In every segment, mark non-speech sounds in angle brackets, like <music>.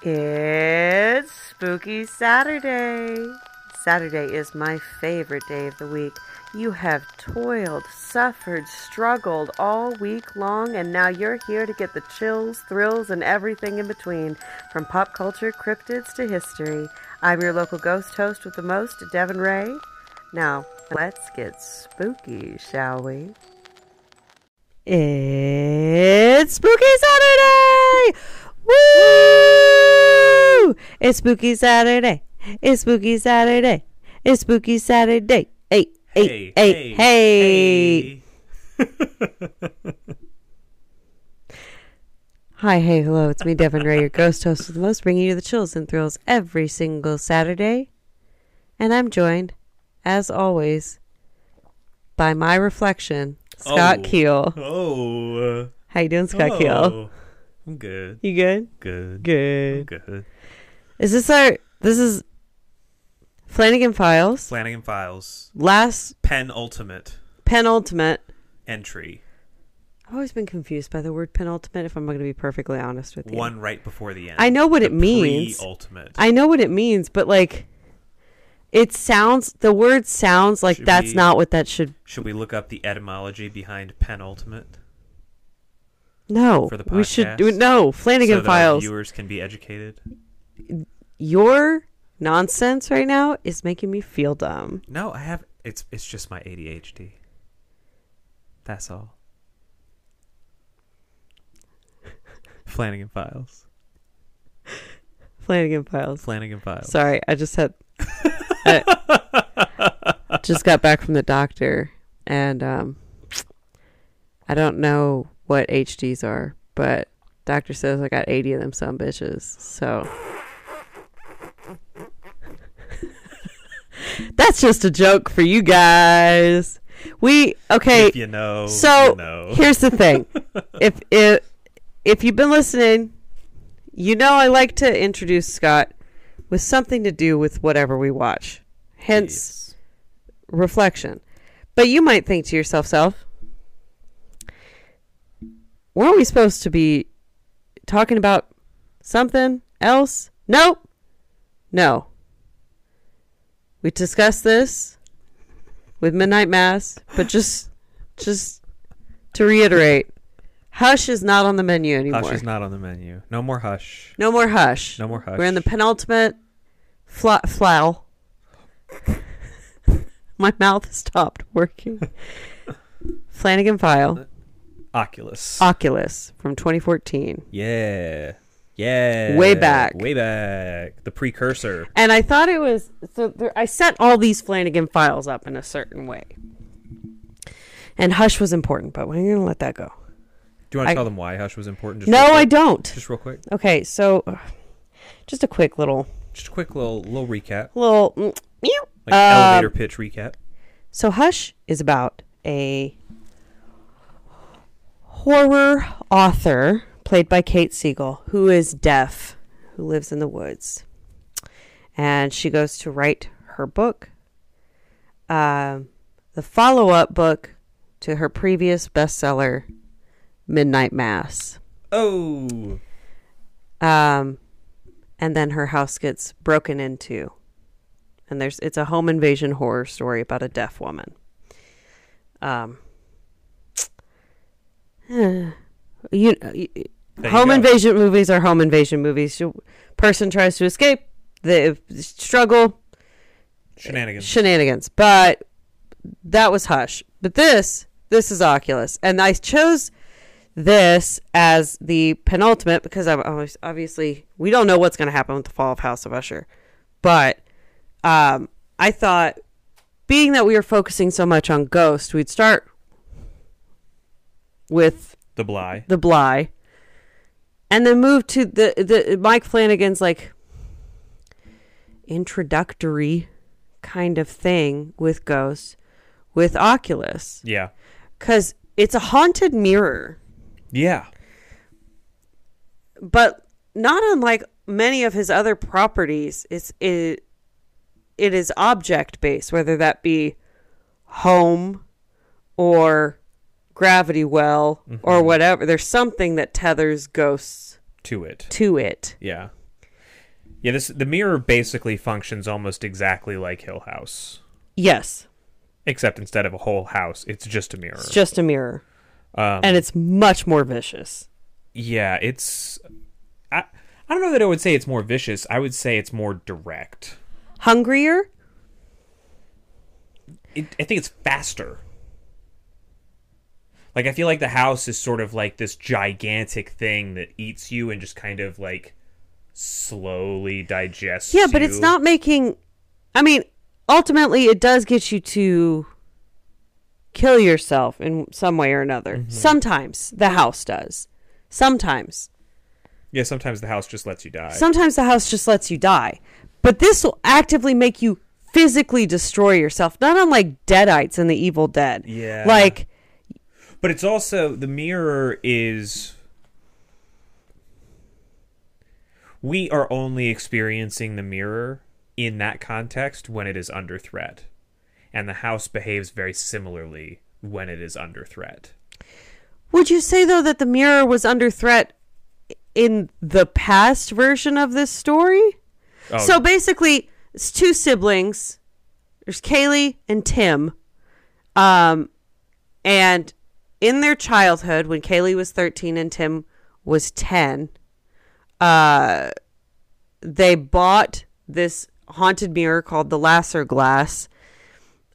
It's Spooky Saturday. Saturday is my favorite day of the week. You have toiled, suffered, struggled all week long, and now you're here to get the chills, thrills, and everything in between, from pop culture cryptids to history. I'm your local ghost host with the most, Devyn Ray. Now, let's get spooky, shall we? It's Spooky Saturday! Woo! It's Spooky Saturday. It's Spooky Saturday. It's Spooky Saturday. Hey, hey, hey, hey. Hi, hey, hello. It's me, Devyn Ray, your ghost host with the most, bringing you the chills and thrills every single Saturday. And I'm joined, as always, by my reflection, Scott Oh. Keel. Oh. How you doing, Scott oh. Keel? I'm good. You good? Good. I'm Good. Is this our? This is Flanagan Files Flanagan Files. last Penultimate penultimate. entry. I've always been confused by the word penultimate. If I'm going to be perfectly honest with you, One right before the end. I know what The it means. Pre-ultimate. I know what it means, but like, it sounds. The word sounds like Should that's we- not what that should. Should we look up the etymology behind penultimate No, For the we should no Flanagan so Files. viewers can be educated? Your nonsense right now is making me feel dumb. No, I have. It's it's just my ADHD. That's all. Flanagan Files. Flanagan Files. Flanagan Files. Sorry, I just had. I <laughs> just got back from the doctor, and um, I don't know what HDs are, but doctor says I got eighty of them, some bitches. So that's just a joke for you guys. We okay. If you know, so you know. <laughs> here's the thing if if if you've been listening you know i like to introduce scott with something to do with whatever we watch hence reflection but you might think to yourself self weren't we supposed to be talking about something else nope no we discussed this with midnight mass but just just to reiterate hush is not on the menu anymore Hush is not on the menu. No more hush. no more hush No more hush. we're in the penultimate fla- flow <laughs> my mouth stopped working flanagan file Oculus. oculus from 2014 yeah. Yeah. Way back. Way back. The precursor. and i thought it was so there, i set all these flanagan files up in a certain way and hush was important but we're gonna let that go Do you want to I- tell them why Hush was important? No i don't Just real quick. okay so uh, just a quick little Just a quick little little recap. little mm, meow. Like Um, elevator pitch recap. So Hush is about a horror author played by Kate Siegel who is deaf, who lives in the woods. And she goes to write her book, um, the follow up book to her previous bestseller, Midnight Mass. Oh. Um, and then her house gets broken into. And there's it's a home invasion horror story about a deaf woman. Um, <sighs> you, you There home invasion movies are home invasion movies. Person tries to escape, they struggle, Shenanigans. shenanigans. But that was Hush. But this, this is Oculus, and I chose this as the penultimate because I'm always- obviously we don't know what's going to happen with the fall of House of Usher, but um, I thought being that we were focusing so much on Ghost, we'd start with the Bly. the Bly, and then move to the the Mike Flanagan's like introductory kind of thing with Ghost with Oculus Yeah. because it's a haunted mirror, Yeah. but not unlike many of his other properties. It's it it is object based, whether that be home or gravity well or whatever. There's something that tethers ghosts To it. to it. Yeah. Yeah, this the mirror basically functions almost exactly like Hill House, Yes, except instead of a whole house, it's just a mirror. it's just a mirror, Um, and it's much more vicious. yeah, it's. I I don't know that I would say it's more vicious. I would say it's more direct. Hungrier? It, I think it's faster. Like I feel like the house is sort of like this gigantic thing that eats you and just kind of like slowly digests. Yeah, but it's not making. I mean, ultimately, it does get you to kill yourself in some way or another. Mm-hmm. Sometimes the house does. Sometimes. Yeah, sometimes the house just lets you die. Sometimes the house just lets you die. But this will actively make you physically destroy yourself, not unlike Deadites in The Evil Dead. Yeah. Like, But it's also the mirror is we are only experiencing the mirror in that context when it is under threat. And the house behaves very similarly when it is under threat. would you say, though, that the mirror was under threat in the past version of this story? Oh, So basically, it's two siblings. There's Kaylie and Tim. Um, and in their childhood, when Kaylie was 13 and Tim was 10, uh, they bought this haunted mirror called the Lasser Glass,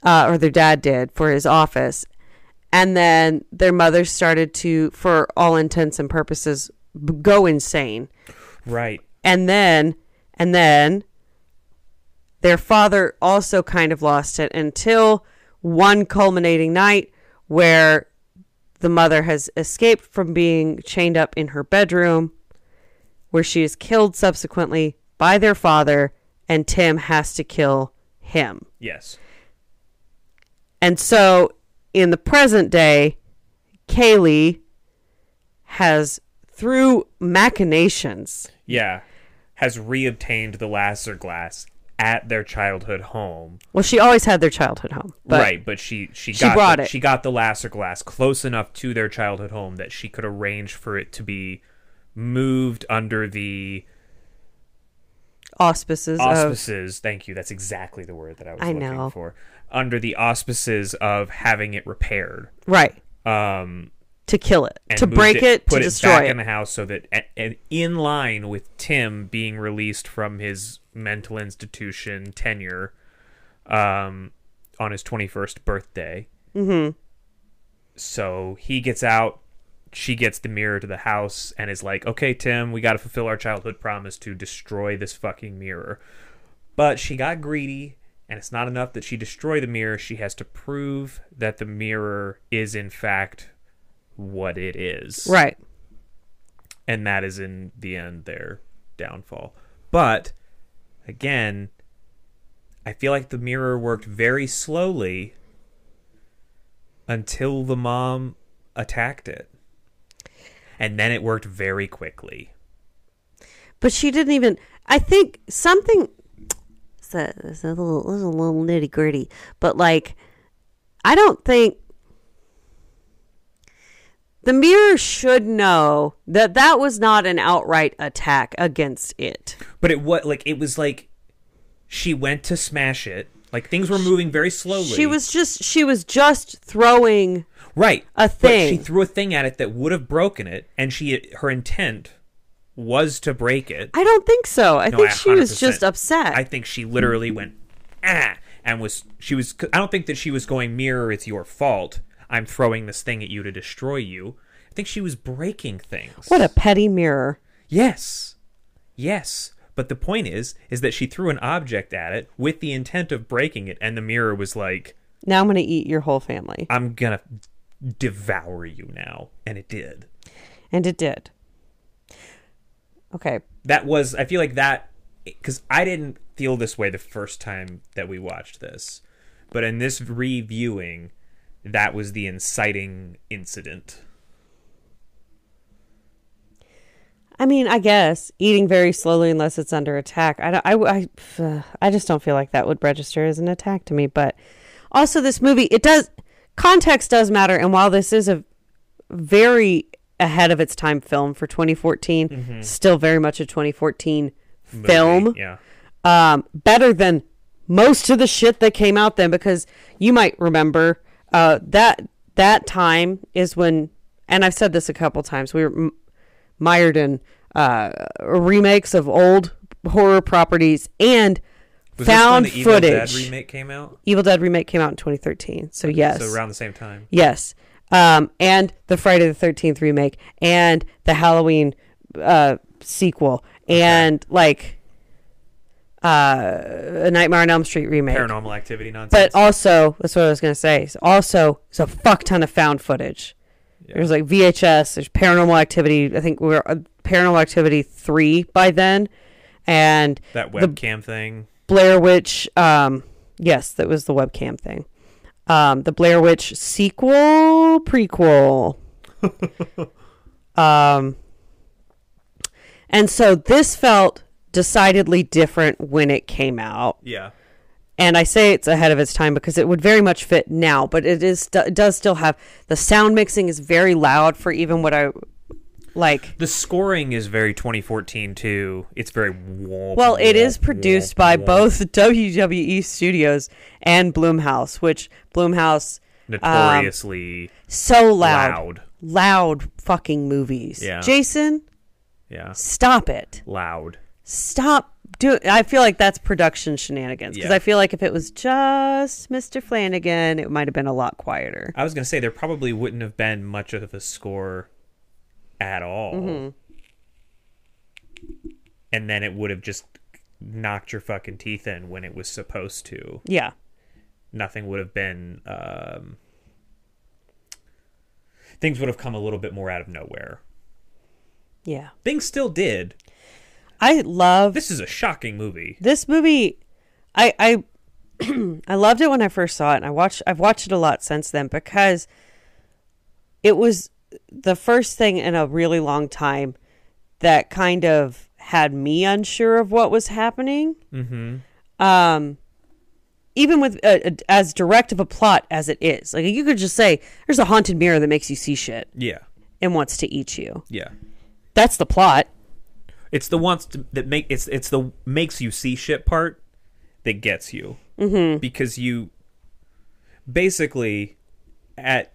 uh, or their dad did for his office. And then their mother started to, for all intents and purposes, b- go insane right. and then and then their father also kind of lost it until one culminating night where the mother has escaped from being chained up in her bedroom where she is killed subsequently by their father and Tim has to kill him. Yes. And so in the present day, Kaylie has through machinations Yeah. Has reobtained the Lasser glass at their childhood home. well she always had their childhood home but right, but she she She got brought the, it. she got the Lasser glass close enough to their childhood home that she could arrange for it to be moved under the auspices, of. Thank you. That's exactly the word that I was I looking know. for. Under the auspices of having it repaired. right Um, to kill it, to break it, put to it destroy back it. in the house so that and in line with Tim being released from his mental institution tenure um on his 21st birthday. mm-hmm. So he gets out, she gets the mirror to the house and is like, "Okay, Tim, we got to fulfill our childhood promise to destroy this fucking mirror." But she got greedy, and it's not enough that she destroy the mirror. She has to prove that the mirror is in fact what it is. Right. And that is in the end their downfall. But again, I feel like the mirror worked very slowly until the mom attacked it. And then it worked very quickly. But she didn't even. I think something. It's a, it's a little, it's a little nitty gritty, but like, I don't think the mirror should know that that was not an outright attack against it. But it was like it was like she went to smash it. Like things were moving very slowly. She was just she was just throwing right. a But she threw a thing at it that would have broken it, and she her intent was to break it. I don't think so. I No, think she was 100% just upset. I think she literally went ah and was she was I don't think that she was going mirror it's your fault. I'm throwing this thing at you to destroy you. I think she was breaking things. what a petty mirror. Yes. Yes. But the point is is that she threw an object at it with the intent of breaking it and the mirror was like Now I'm going to eat your whole family. I'm going to devour you now and it did. And it did. Okay. that was I feel like that because I didn't feel this way the first time that we watched this, but in this reviewing, that was the inciting incident. I mean, I guess eating very slowly unless it's under attack. I, I, I, I just don't feel like that would register as an attack to me. But also, this movie, it does, context does matter. And while this is a very ahead of its time film for 2014, still very much a 2014 movie. film. Yeah. um, better than most of the shit that came out then because you might remember uh, that that time is when and I've said this a couple times we were m- mired in uh, remakes of old horror properties and Was found this when the Evil Dead footage. remake came out? Evil Dead remake came out in 2013, so yes, So around the same time. Yes. Um, and the Friday the Thirteenth remake, and the Halloween uh, sequel, and like uh, a Nightmare on Elm Street remake. Paranormal Activity nonsense. But also, that's what I was gonna say. Also, it's a fuck ton of found footage. Yeah. There's like VHS. There's Paranormal Activity. I think we we're uh, Paranormal Activity three by then, and that the- webcam thing. Blair Witch. Um, yes, that was the webcam thing. Um, the Blair Witch sequel, prequel. <laughs> um, and so this felt decidedly different when it came out. Yeah. And I say it's ahead of its time because it would very much fit now, but it is it does still have the sound mixing is very loud for even what I like. The scoring is very 2014 too. It's very womp, Well, it is produced by both <laughs> WWE Studios and Blumhouse, which Blumhouse um, notoriously so loud, loud. loud fucking movies. Yeah. Jason, Yeah. stop it. Loud. Stop do I feel like that's production shenanigans because Yeah. I feel like if it was just Mr. Flanagan, it might have been a lot quieter. I was gonna say there probably wouldn't have been much of a score at all, Mm-hmm. and then it would have just knocked your fucking teeth in when it was supposed to. Yeah. Nothing would have been. Um, things would have come a little bit more out of nowhere. Yeah. Things still did. I love This is a shocking movie. this movie i i <clears throat> i loved it when i first saw it and i watched i've watched it a lot since then because it was the first thing in a really long time that kind of had me unsure of what was happening Mm-hmm. um even with uh, uh, as direct of a plot as it is like you could just say there's a haunted mirror that makes you see shit Yeah. and wants to eat you Yeah. that's the plot It's the to, that make it's it's the makes you see shit part that gets you. Mm-hmm. because you basically at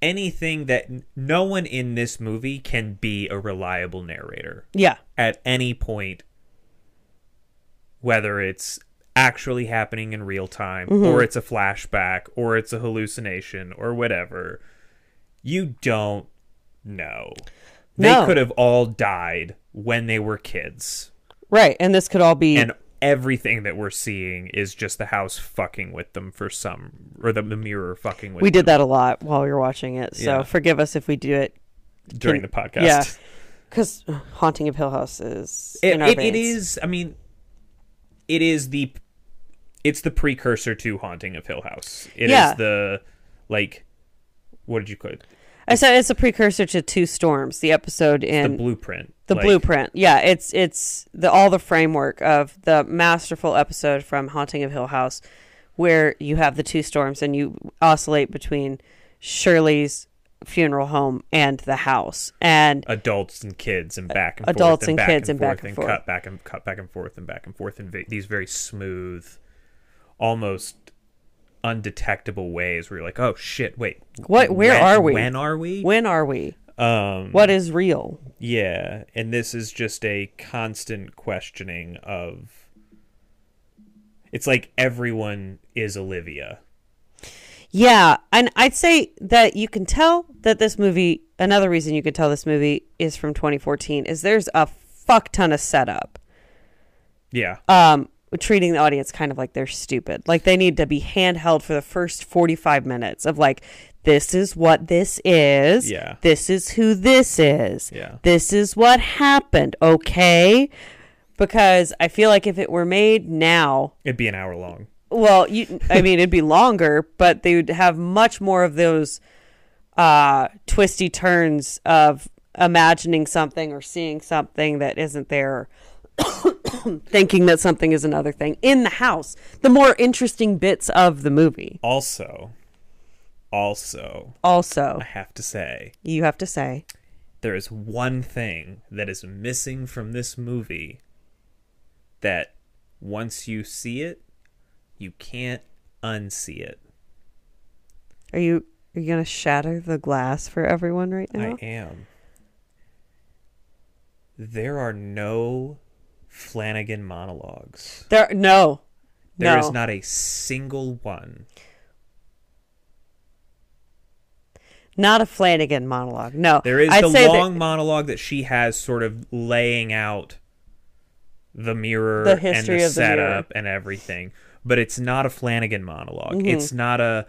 anything that no one in this movie can be a reliable narrator. Yeah. At any point whether it's actually happening in real time or it's a flashback or it's a hallucination or whatever you don't know they No. could have all died when they were kids right and this could all be and everything that we're seeing is just the house fucking with them for some or the, the mirror fucking with them. we did that a lot while we were watching it so Yeah. forgive us if we do it during can- the podcast yeah because haunting of hill house is it, it, it is i mean it is the it's the precursor to haunting of hill house It is Yeah. the like what did you call it i said it's a precursor to two storms the episode in the blueprint the Like, blueprint yeah it's it's the all the framework of the masterful episode from haunting of hill house where you have the two storms and you oscillate between shirley's funeral home and the house and adults and kids and back and Adults forth and back kids and, and back forth and and forth. cut back and cut back and forth and back and forth ve- these very smooth almost undetectable ways where you're like oh shit wait What- where when- are we? when are we when are we um what is real Yeah, and this is just a constant questioning of. It's like everyone is Olivia. Yeah, and I'd say that you can tell that this movie. Another reason you could tell this movie is from 2014 is there's a fuck ton of setup. Yeah, Um, treating the audience kind of like they're stupid. Like they need to be handheld for the first 45 minutes of like, this is what this is. Yeah. This is who this is. Yeah. This is what happened. Okay. Because I feel like if it were made now, it'd be an hour long. well, you, I mean, it'd be longer, but they would have much more of those uh, twisty turns of imagining something or seeing something that isn't there, <coughs> thinking that something is another thing in the house. The more interesting bits of the movie. Also, also, Also, I have to say, you have to say, there is one thing that is missing from this movie that once you see it, you can't unsee it. Are you are you gonna shatter the glass for everyone right now? I am. There are no Flanagan monologues. there no. There is no. not a single one. Not a Flanagan monologue. No. There is I'd the say that- long monologue that she has sort of laying out the mirror The and the of the setup and everything. But it's not a Flanagan monolog Mm-hmm. It's not a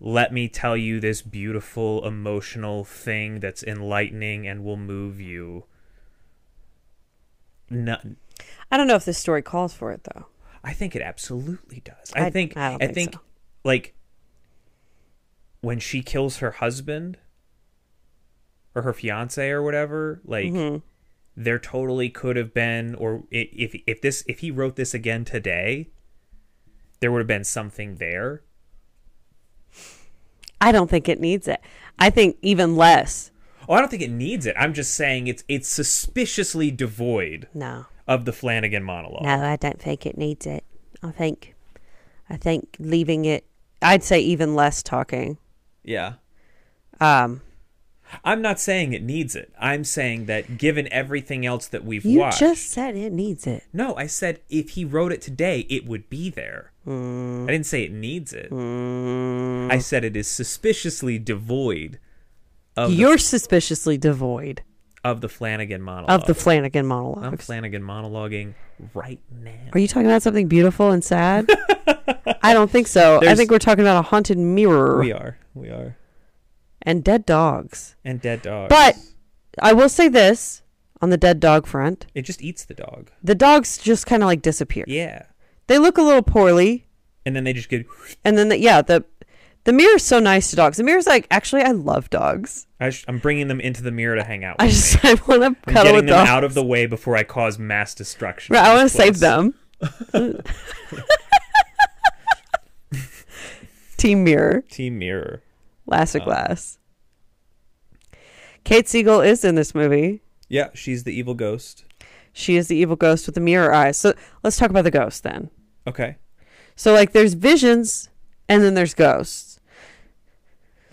let me tell you this beautiful emotional thing that's enlightening and will move you. No, I don't know if this story calls for it though. I think it absolutely does. I, I- think I don't think so. like when she kills her husband or her fiance or whatever, like Mm-hmm. there totally could have been or if if this if he wrote this again today, there would have been something there. I don't think it needs it. I think even less. Oh, I don't think it needs it. I'm just saying it's it's suspiciously devoid No. Of the Flanagan monologue. No, I don't think it needs it. I think I think leaving it I'd say even less talking. Yeah. Um I'm not saying it needs it. I'm saying that given everything else that we've watched. you watched, just said it needs it. No, I said if he wrote it today, it would be there. Mm. I didn't say it needs it. I said it is suspiciously devoid of, You're suspiciously devoid the, of the Flanagan monologue. of the Flanagan monologue. I'm. Flanagan monologuing right now. Are you talking about something beautiful and sad? <laughs> I don't think so. I think we're talking about a haunted mirror We are. We are. and dead dogs. And dead dogs. But I will say this on the dead dog front. it just eats the dog. The dogs just kind of like disappear. Yeah. They look a little poorly And then they just get. and then the, yeah, the the mirror's so nice to dogs. The mirror's like, actually I love dogs. I sh- I'm bringing them into the mirror to hang out. With I just me. <laughs> I want to cuddle getting with them dogs. out of the way before I cause mass destruction. Right, I want to save them. <laughs> Team Mirror, Team Mirror. Lasser Oh. Um, glass. Kate Siegel is in this movie. Yeah, she's the evil ghost. She is the evil ghost with the mirror eyes. So let's talk about the ghost then. Okay. So like there's visions and then there's ghosts.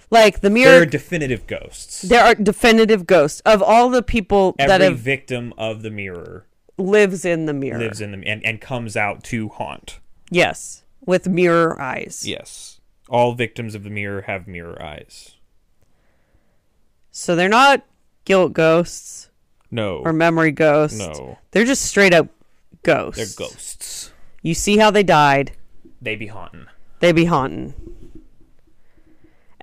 Like the There mirror are definitive ghosts. there are definitive ghosts of all the people that Every have victim of the mirror lives in the mirror. lives in the and, and comes out to haunt. Yes, with mirror eyes. Yes. All victims of the mirror have mirror eyes. So they're not guilt ghosts No. or memory ghosts. no. They're just straight up ghosts. They're ghosts. You see how they died, They be haunting. they be haunting.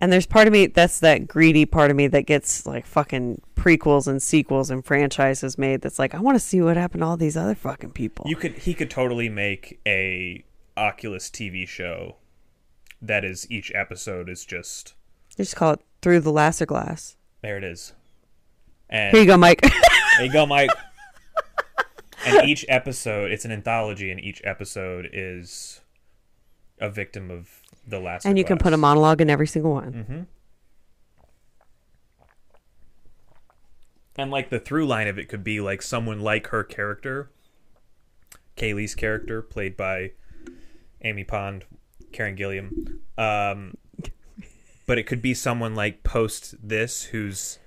And there's part of me that's that greedy part of me that gets like fucking prequels and sequels and franchises made that's like I want to see what happened to all these other fucking people. You could he could totally make a Oculus TV show that is each episode is just They just call it through the laser glass. there it is. And Here you go, Mike. <laughs> There you go, Mike. and each episode, it's an anthology, and each episode is a victim of the last. and you can put a monologue in every single one. Mm-hmm. And like the through line of it could be like someone like her character, Kaylie's character, played by Amy Pond, Karen Gillan. Um, but it could be someone like post this who's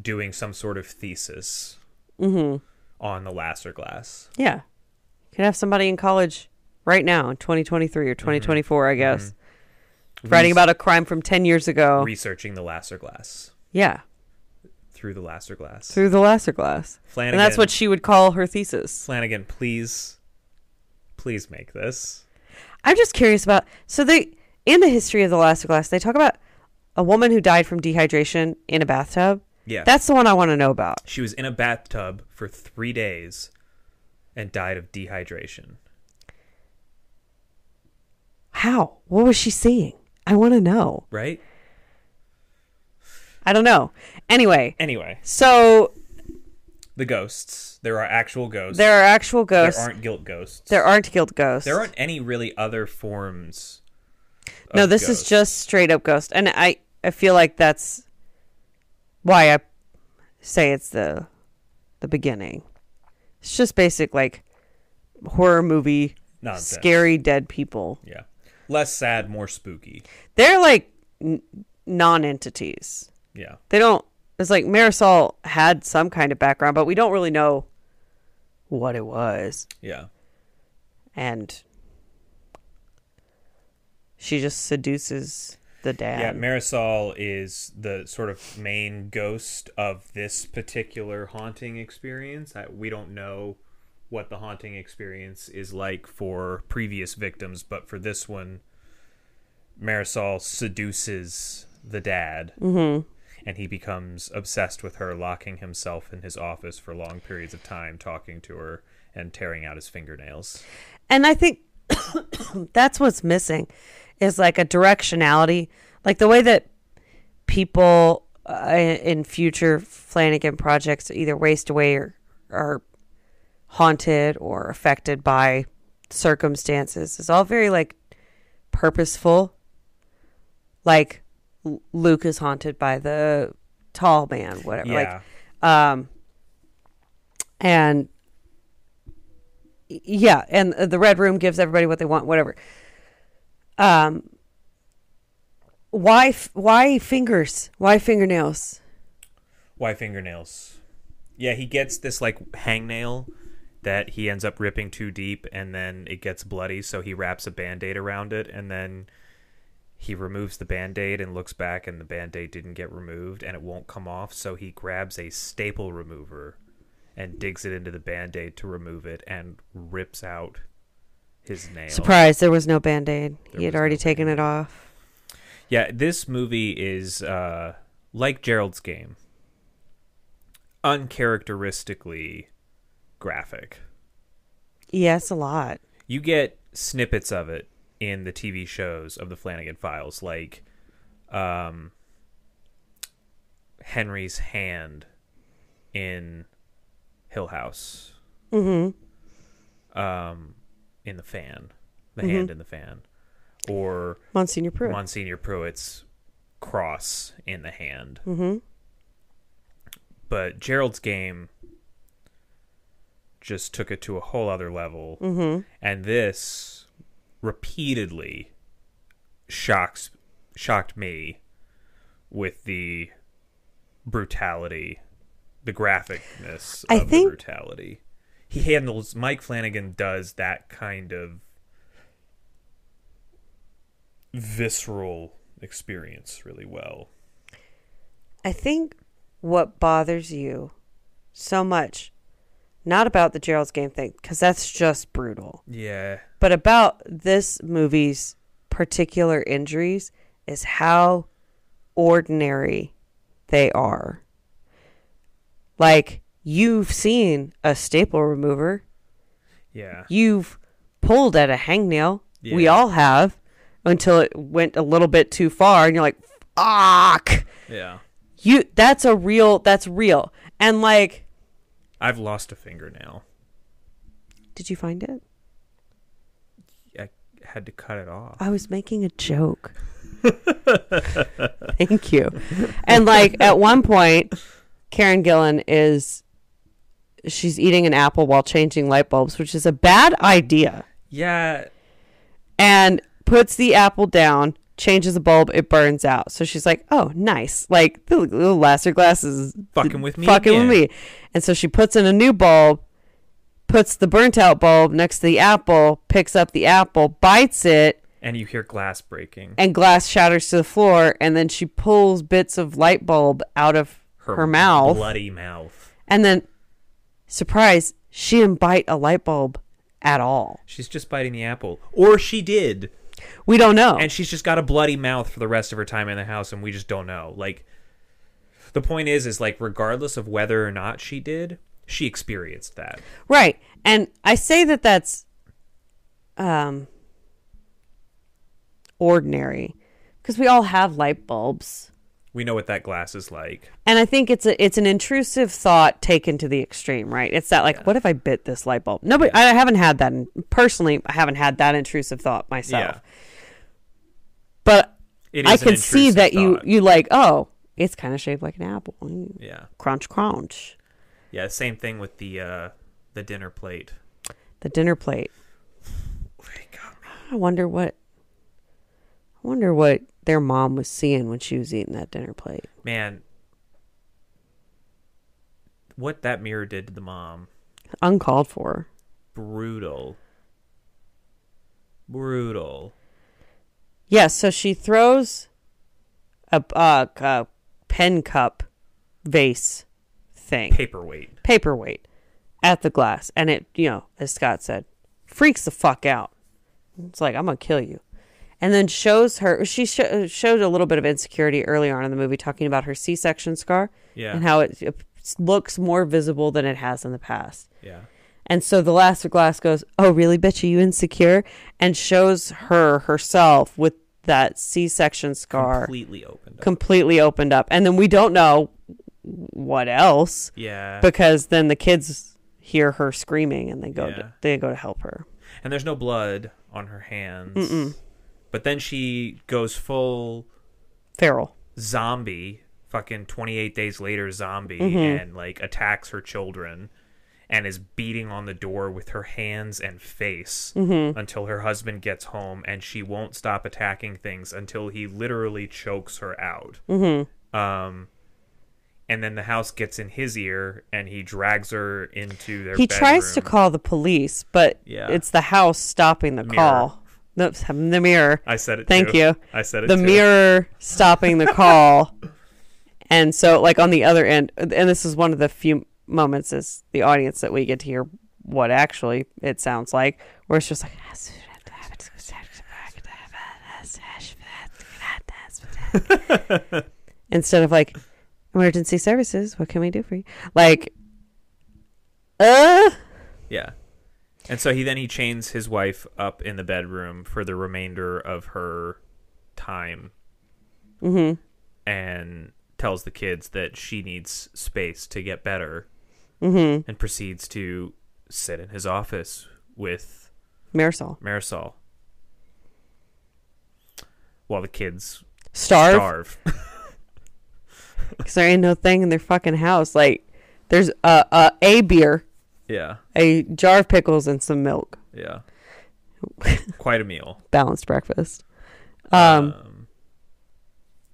doing some sort of thesis Mm-hmm. on the Lasser glass. Yeah. You could have somebody in college right now in 2023 or mm-hmm. 2024, I mm-hmm. guess, writing Res- about a crime from 10 years ago. researching the Lasser glass yeah, through the Lasser glass. through the laser glass. Flanagan, And that's what she would call her thesis. Flanagan, please, please make this. I'm just curious about. So they, in the history of the laser glass, they talk about a woman who died from dehydration in a bathtub. Yeah, That's the one I want to know about. she was in a bathtub for three days and died of dehydration. How? What was she seeing? I want to know. Right. I don't know. Anyway, Anyway, so the ghosts. There are actual ghosts. there are actual ghosts. There aren't guilt ghosts. There aren't guilt ghosts. There aren't any really other forms. no, this is just straight up ghost, and I I feel like that's why I say it's the the beginning. It's just basic like horror movie, Nonsense. scary dead people. Yeah. Less sad, more spooky. They're like n- non-entities. Yeah. They don't. It's like Marisol had some kind of background, but we don't really know what it was, Yeah. and she just seduces the dad. Yeah, Marisol is the sort of main ghost of this particular haunting experience. I, we don't know what the haunting experience is like for previous victims, but for this one, Marisol seduces the dad. Mm-hmm. And he becomes obsessed with her, locking himself in his office for long periods of time, talking to her and tearing out his fingernails. And I think <coughs> that's what's missing is like a directionality, like the way that people uh, in future Flanagan projects either waste away or are haunted or affected by circumstances is all very like purposeful. Like Luke is haunted by the tall man, whatever. Yeah. Like um and yeah, and the red room gives everybody what they want, whatever. Um, why f- why fingers? Why fingernails? Why fingernails? Yeah, he gets this like hangnail that he ends up ripping too deep and then it gets bloody, so he wraps a band-aid around it and then he removes the band-aid and looks back and the band-aid didn't get removed and it won't come off, so he grabs a staple remover and digs it into the band-aid to remove it and rips out his nail. Surprise! There was no band aid. He had already no taken it off. Yeah, this movie is uh, like Gerald's game, uncharacteristically graphic. Yes, a lot. You get snippets of it in the TV shows of the Flanagan Files, like um, Henry's hand in Hill House, Mm-hmm. um, in the fan, the hand in the fan, or Monsignor Pruitt. Monsignor Pruitt's cross in the hand. mm-hmm. But Gerald's game just took it to a whole other level. Mm-hmm. And this repeatedly shocks shocked me with the brutality, the graphicness I of think- the brutality. He handles Mike Flanagan does that kind of visceral experience really well. I think what bothers you so much, not about the Gerald's game thing, because that's just brutal, Yeah. but about this movie's particular injuries is how ordinary they are. Like, you've seen a staple remover, Yeah. you've pulled at a hangnail. We all have until it went a little bit too far, and you're like, fuck. Yeah. You that's a real that's real. And like I've lost a fingernail. did you find it? I had to cut it off. I was making a joke. <laughs> Thank you. And like at one point Karen Gillan is she's eating an apple while changing light bulbs, which is a bad idea. Yeah. And puts the apple down, changes the bulb, it burns out. So she's like, "Oh, nice! Like the little laser glass is Fucking with me fucking again. with me." And so she puts in a new bulb, puts the burnt out bulb next to the apple, picks up the apple, bites it, And you hear glass breaking. and glass shatters to the floor. And then she pulls bits of light bulb out of her, mouth, Bloody mouth. and then, surprise, she didn't bite a light bulb at all. She's just biting the apple. Or she did. We don't know. And she's just got a bloody mouth for the rest of her time in the house and we just don't know. Like the point is is like regardless of whether or not she did, she experienced that. Right. And I say that that's um ordinary because we all have light bulbs. We know what that glass is like. And I think it's a it's an intrusive thought taken to the extreme, right? It's that like what if I bit this light bulb? Nobody I haven't had that in, personally I haven't had that intrusive thought myself. Yeah. But I can see that you thought. you like, oh, It's kind of shaped like an apple. Yeah. Crunch, crunch. Yeah, same thing with the uh the dinner plate. The dinner plate. <sighs> I wonder what. I wonder what their mom was seeing when she was eating that dinner plate. Man, what that mirror did to the mom, Uncalled for. brutal. Brutal. Yes, so she throws a, uh, a pen cup vase thing, Paperweight. paperweight, at the glass. And it, you know, as Scott said, freaks the fuck out. It's like, I'm going to kill you. And then shows her, she sh- showed a little bit of insecurity earlier on in the movie, talking about her C section scar Yeah. and how it, it looks more visible than it has in the past. Yeah. And so the Lasser glass goes, "Oh, really, bitch? Are you insecure?" And shows her herself with that C-section scar Completely opened up. completely opened up. And then we don't know what else yeah. because then the kids hear her screaming and they go Yeah. to, they go to help her. and there's no blood on her hands. Mm-mm. But then she goes full Feral. zombie, fucking 28 days later zombie, Mhm. and like attacks her children and is beating on the door with her hands and face Mm-hmm. until her husband gets home and she won't stop attacking things until he literally chokes her out. Mm-hmm. Um and then the house gets in his ear and he drags her into their He tries to call the police, but Yeah. it's the house stopping the Mirror. call. The, <laughs> the mirror. I said it Thank too. you. I said it the too. mirror stopping the <laughs> call. and so, like, on the other end, and this is one of the few moments as the audience that we get to hear what actually it sounds like, where it's just like, instead of like, emergency services, what can we do for you? Like, uh, Yeah. And so he then he chains his wife up in the bedroom for the remainder of her time mm-hmm. and tells the kids that she needs space to get better Mm-hmm. and proceeds to sit in his office with Marisol. Marisol while the kids Starve. starve. <laughs> Because there ain't no thing in their fucking house. Like, there's a, a, a beer, yeah. a jar of pickles, and some milk. Yeah. <laughs> Quite a meal. Balanced breakfast. Um, um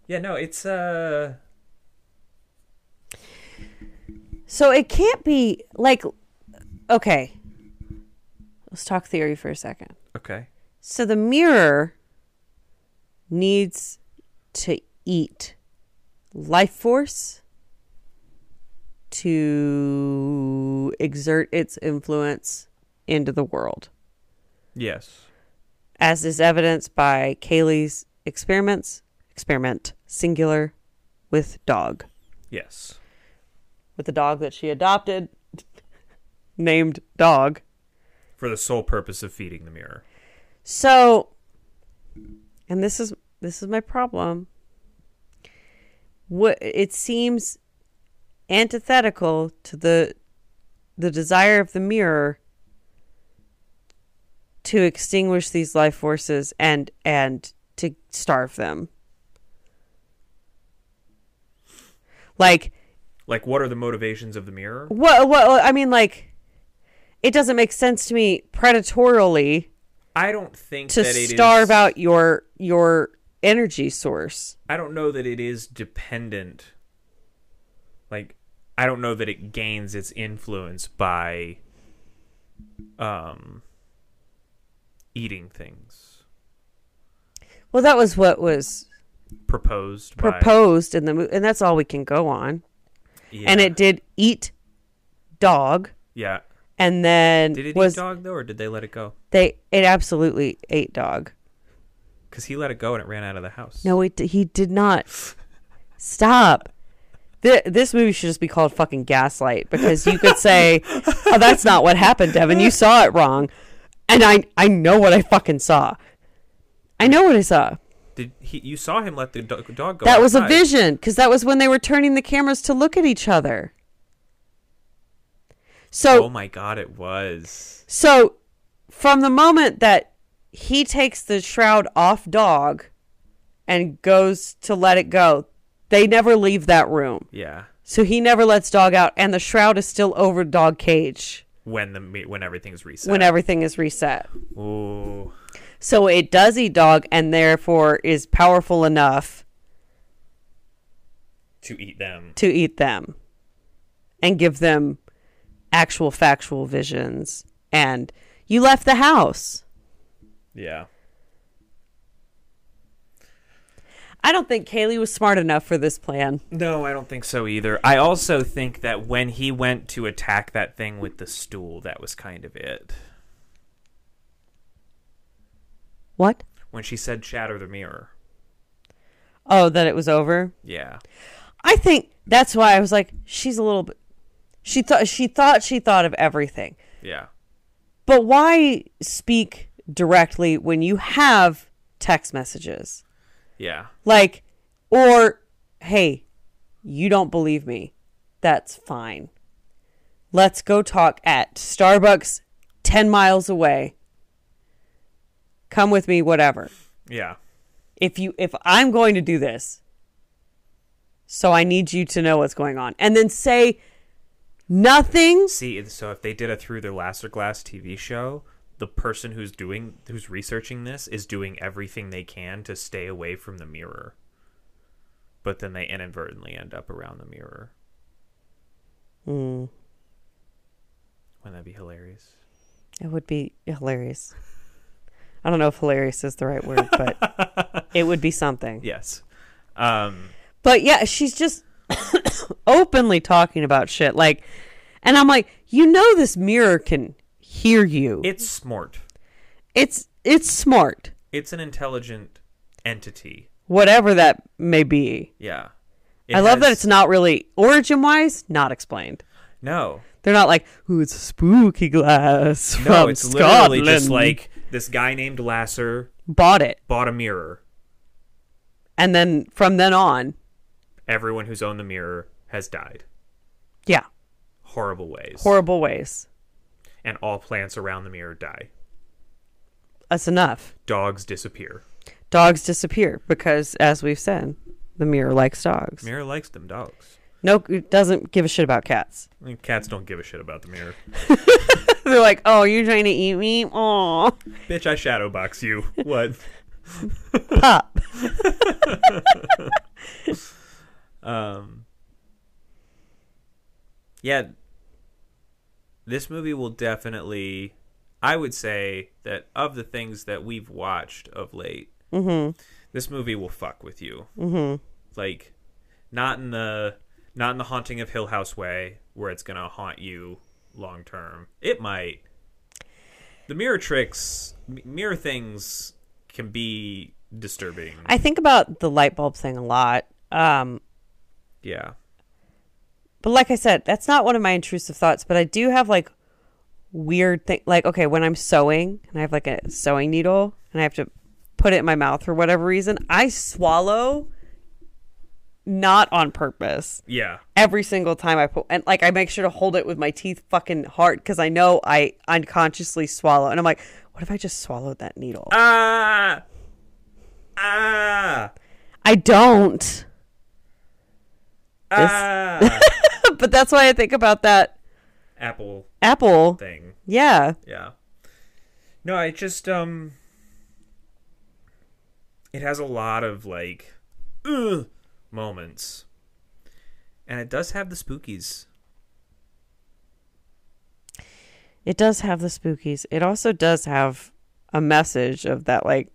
Yeah, no, it's uh so it can't be like, okay. Let's talk theory for a second. okay. So the mirror needs to eat life force to exert its influence into the world, Yes. as is evidenced by Kaylie's experiments, experiment singular with dog, Yes. with the dog that she adopted, <laughs> named Dog. For the sole purpose of feeding the mirror. So, and this is this is my problem. What it seems antithetical to the the desire of the mirror to extinguish these life forces and and to starve them. Like Like what are the motivations of the mirror? what what I mean like it doesn't make sense to me predatorially I don't think to that it is- starve out your your energy source. I don't know that it is dependent. Like, I don't know that it gains its influence by, um, eating things Well, that was what was proposed. by- proposed in the movie, and that's all we can go on. yeah. And it did eat dog, yeah. and then Did it was eat dog though, or did they let it go? they? It absolutely ate dog. Because he let it go and it ran out of the house. No, it, he did not. Stop. Th- This movie should just be called fucking Gaslight because you could say, <laughs> "Oh, that's not what happened, Devyn. You saw it wrong," and I I know what I fucking saw. I know what I saw. Did he? You saw him let the dog go. That was a vision because that was when they were turning the cameras to look at each other. So Oh my god! It was. So, from the moment that he takes the shroud off dog and goes to let it go, They never leave that room. Yeah. So he never lets dog out and the shroud is still over dog cage When the when everything's reset. when everything is reset. Ooh. So it does eat dog and therefore is powerful enough To eat them. to eat them and give them actual factual visions. And you left the house. Yeah. I don't think Kaylie was smart enough for this plan. No, I don't think so either. I also think that when he went to attack that thing with the stool, that was kind of it. What? When she said shatter the mirror. Oh, that it was over. Yeah. I think that's why I was like, she's a little bit. She thought she thought she thought of everything, Yeah. but why speak directly when you have text messages? Yeah. Like, or hey, you don't believe me. That's fine. Let's go talk at Starbucks 10 miles away. Come with me, whatever. Yeah. If you if I'm going to do this, so I need you to know what's going on. And then say nothing. See, so if they did a through their Lasser Glass TV show, the person who's doing who's researching this is doing everything they can to stay away from the mirror. But then they inadvertently end up around the mirror. Mm, Wouldn't that be hilarious? it would be hilarious. I don't know if hilarious is the right word, but <laughs> it would be something. Yes. Um But yeah, she's just <coughs> openly talking about shit. Like, and I'm like, you know, this mirror can hear you. it's smart. it's it's smart, It's an intelligent entity. whatever that may be. Yeah. I love that it's not really origin wise not explained. No. They're not like, "Ooh, it's a spooky glass from No, it's literally just like this guy named Lasser bought it, bought a mirror. and then from then on, Everyone who's owned the mirror has died. yeah, Horrible ways. horrible ways. And all plants around the mirror die. That's enough. Dogs disappear. Dogs disappear because, as we've said, the mirror likes dogs. Mirror likes them dogs. No, it doesn't give a shit about cats. I mean, cats don't give a shit about the mirror. <laughs> They're like, "Oh, you're trying to eat me? Aw, Bitch, I shadow box you. What? <laughs> pop." <laughs> Um. Yeah. This movie will definitely. I would say that of the things that we've watched of late, Mm-hmm. this movie will fuck with you. Mm-hmm. Like, not in the not in the haunting of Hill House way, where it's gonna haunt you long term. It might. The mirror tricks, m- mirror things, can be disturbing. I think about the light bulb thing a lot. Um, yeah. But like I said, that's not one of my intrusive thoughts. But I do have like weird thing. Like, okay, when I'm sewing and I have like a sewing needle and I have to put it in my mouth for whatever reason, I swallow not on purpose. Yeah. every single time I put and like I make sure to hold it with my teeth fucking hard because I know I unconsciously swallow and I'm like, what if I just swallowed that needle? Ah. Ah. I don't, Ah. <laughs> but that's why I think about that Apple apple. thing. Yeah, Yeah. No, I just um it has a lot of like ugh moments. And it does have the spookies. it does have the spookies. It also does have a message of that like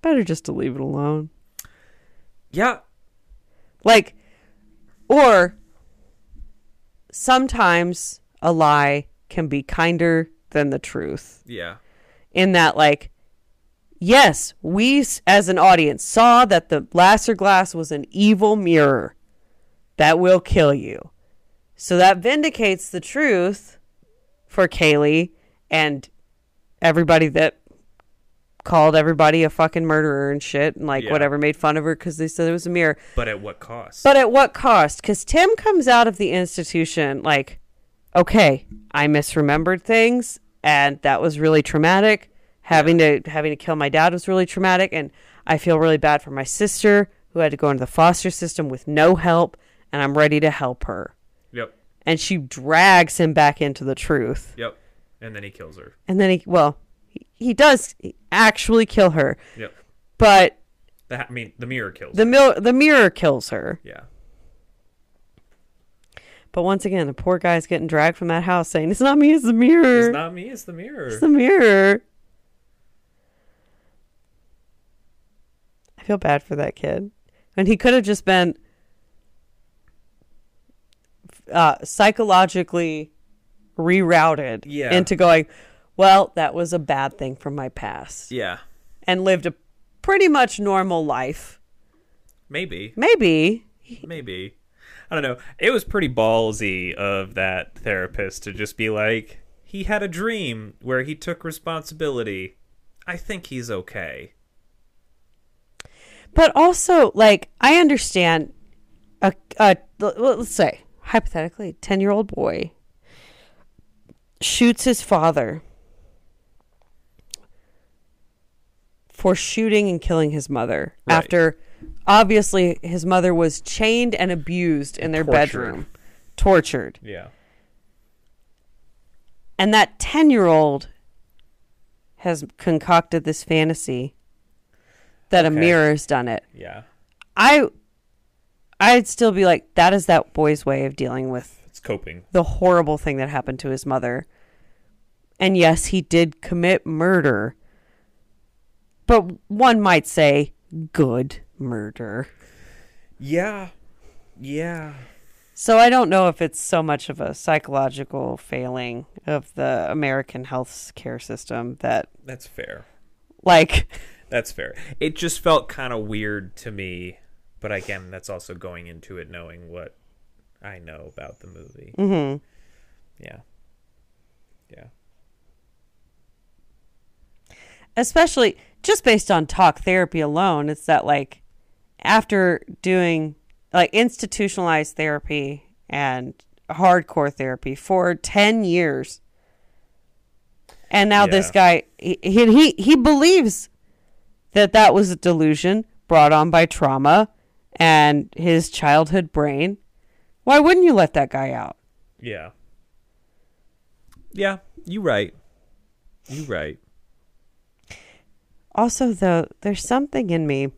better just to leave it alone. Yeah. Like, or sometimes a lie can be kinder than the truth. Yeah. in that like yes we as an audience saw that the lasser glass was an evil mirror that will kill you so that vindicates the truth for kaylie and everybody that called everybody a fucking murderer and shit and like Yeah. whatever made fun of her because they said it was a mirror But at what cost? but at what cost? Because Tim comes out of the institution like, okay, I misremembered things, and that was really traumatic. Having to having to kill my dad was really traumatic, and I feel really bad for my sister who had to go into the foster system with no help, and I'm ready to help her. Yep. And she drags him back into the truth. Yep. And then he kills her. And then he, well, he, he does actually kill her, Yep. but The, ha- I mean, the mirror kills. the her. mil- the mirror kills her. Yeah. But once again, the poor guy's getting dragged from that house saying, It's not me, it's the mirror. It's not me. It's the mirror. It's the mirror. I feel bad for that kid. And he could have just been uh, psychologically rerouted Yeah. into going, well, that was a bad thing from my past. yeah. And lived a pretty much normal life. Maybe. Maybe. Maybe. I don't know. It was pretty ballsy of that therapist to just be like, he had a dream where he took responsibility. I think he's okay. But also, like, I understand a, a let's say, hypothetically, 10 year old boy shoots his father for shooting and killing his mother Right. after obviously his mother was chained and abused in their Tortured. bedroom, tortured. Yeah. And that 10 year old has concocted this fantasy that a Okay. mirror has done it. Yeah. I I'd still be like that is that boy's way of dealing with It's coping. the horrible thing that happened to his mother. And yes, he did commit murder. But one might say good murder. Yeah. Yeah. So I don't know if it's so much of a psychological failing of the American health care system that That's fair. like That's fair. It just felt kind of weird to me, but again, that's also going into it knowing what I know about the movie. mhm. Yeah. Yeah. especially just based on talk therapy alone it's that like after doing like institutionalized therapy and hardcore therapy for 10 years and now this guy he, he he believes that that was a delusion brought on by trauma and his childhood brain why wouldn't you let that guy out Yeah. Yeah, you right. You right. Also, though, there's something in me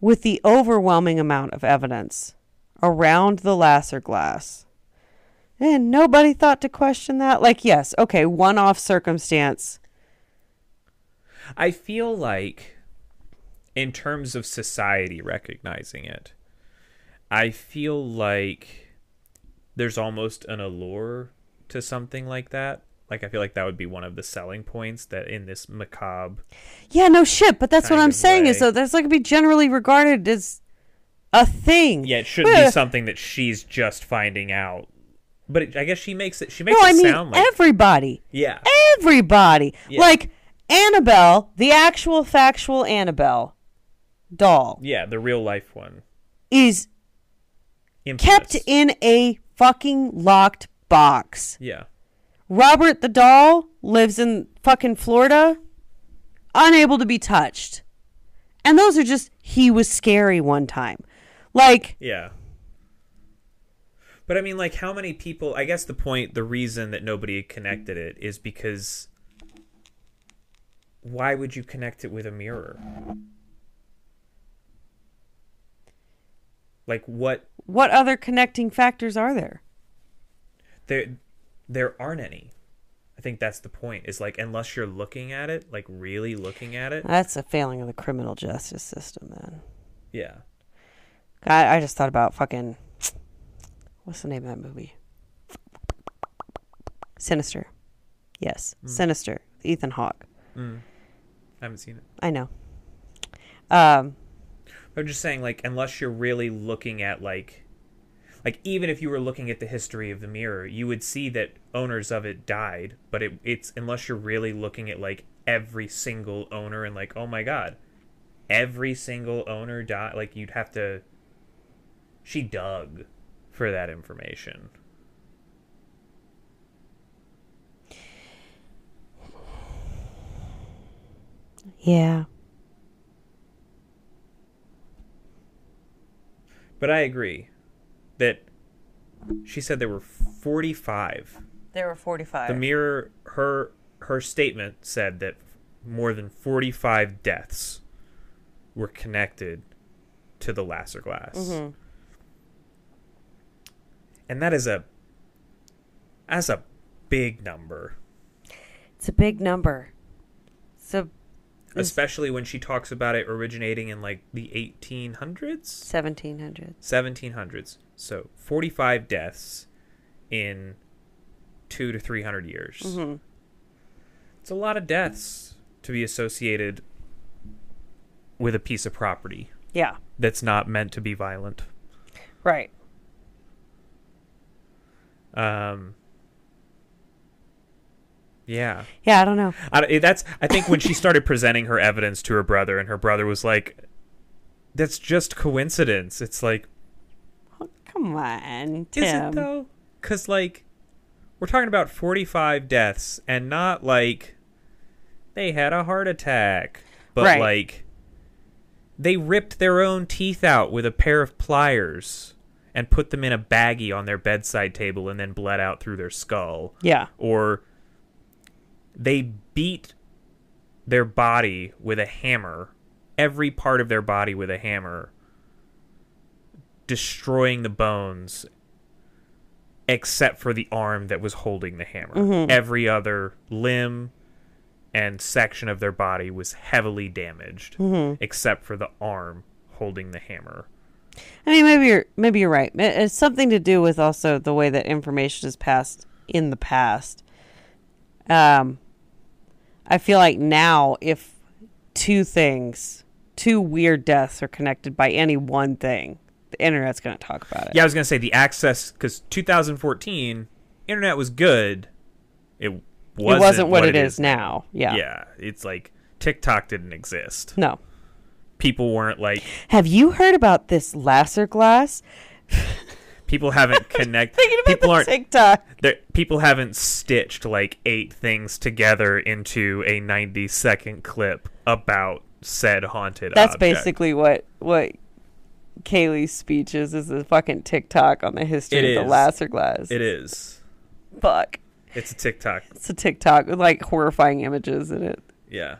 with the overwhelming amount of evidence around the Lasser glass. And nobody thought to question that. Like, yes, okay, one off circumstance. I feel like, in terms of society recognizing it, I feel like there's almost an allure to something like that. Like, I feel like that would be one of the selling points that in this macabre. Yeah, no shit, but that's what I'm saying is way. though that's like to be generally regarded as a thing. Yeah, it shouldn't Yeah. be something that she's just finding out. But it, I guess she makes it. She makes No, it I mean sound like everybody. yeah, Everybody. Yeah. Like Annabelle, the actual factual Annabelle doll yeah, the real life one. is Infamous. kept in a fucking locked box. Yeah, Robert the doll lives in fucking Florida, unable to be touched. And those are just, he was scary one time. Like, yeah. But I mean, like, how many people? I guess the point, the reason that nobody connected it is because why would you connect it with a mirror? Like what? what other connecting factors are there? There, there aren't any. I think that's the point. Is like unless you're looking at it, like really looking at it. That's a failing of the criminal justice system, then. Yeah. I, I just thought about fucking. What's the name of that movie? Sinister. Yes, Sinister. Ethan Hawke. Mm. I haven't seen it. I know. Um, I'm just saying, like, unless you're really looking at like, like even if you were looking at the history of the mirror, you would see that owners of it died. But it, it's unless you're really looking at like every single owner and like, oh my god, every single owner died. Like you'd have to. She dug for that information. yeah. But I agree that she said there were 45. There were 45. The mirror her her statement said that more than 45 deaths were connected to the Lasser glass. Mhm. And that is a that's a big number, It's a big number. It's- especially when she talks about it originating in like the 1800s 1700s 1700s So 45 deaths in 2 to 300 years. hmm It's a lot of deaths to be associated with a piece of property Yeah. that's not meant to be violent. Right. Um Yeah. Yeah, I don't know. I, that's I think when she started presenting her evidence to her brother and her brother was like that's just coincidence. It's like Oh, come on, Tim. Is it though? Because like we're talking about forty-five deaths, and not like they had a heart attack, but Right. like they ripped their own teeth out with a pair of pliers and put them in a baggie on their bedside table, and then bled out through their skull, Yeah. or they beat their body with a hammer, every part of their body with a hammer, destroying the bones except for the arm that was holding the hammer. Mhm. Every other limb and section of their body was heavily damaged hmm except for the arm holding the hammer. I mean, maybe you're maybe you're right. It's something to do with also the way that information is passed in the past. Um, I feel like now, if two things, two weird deaths, are connected by any one thing, the internet's going to talk about it. Yeah, I was going to say the access cuz 2014 internet was good. It wasn't, it wasn't what, it is now. Yeah. Yeah, it's like TikTok didn't exist. No. People weren't like Have you heard about this Lasser glass? <laughs> people haven't <laughs> connect Thinking about people the aren't TikTok. people haven't stitched like eight things together into a 90 second clip about said haunted That's object. basically what what Kaylie's speech is. Is a fucking TikTok on the history It of the is. Lasser glass. it is Fuck. it's a TikTok It's a TikTok with like horrifying images in it. yeah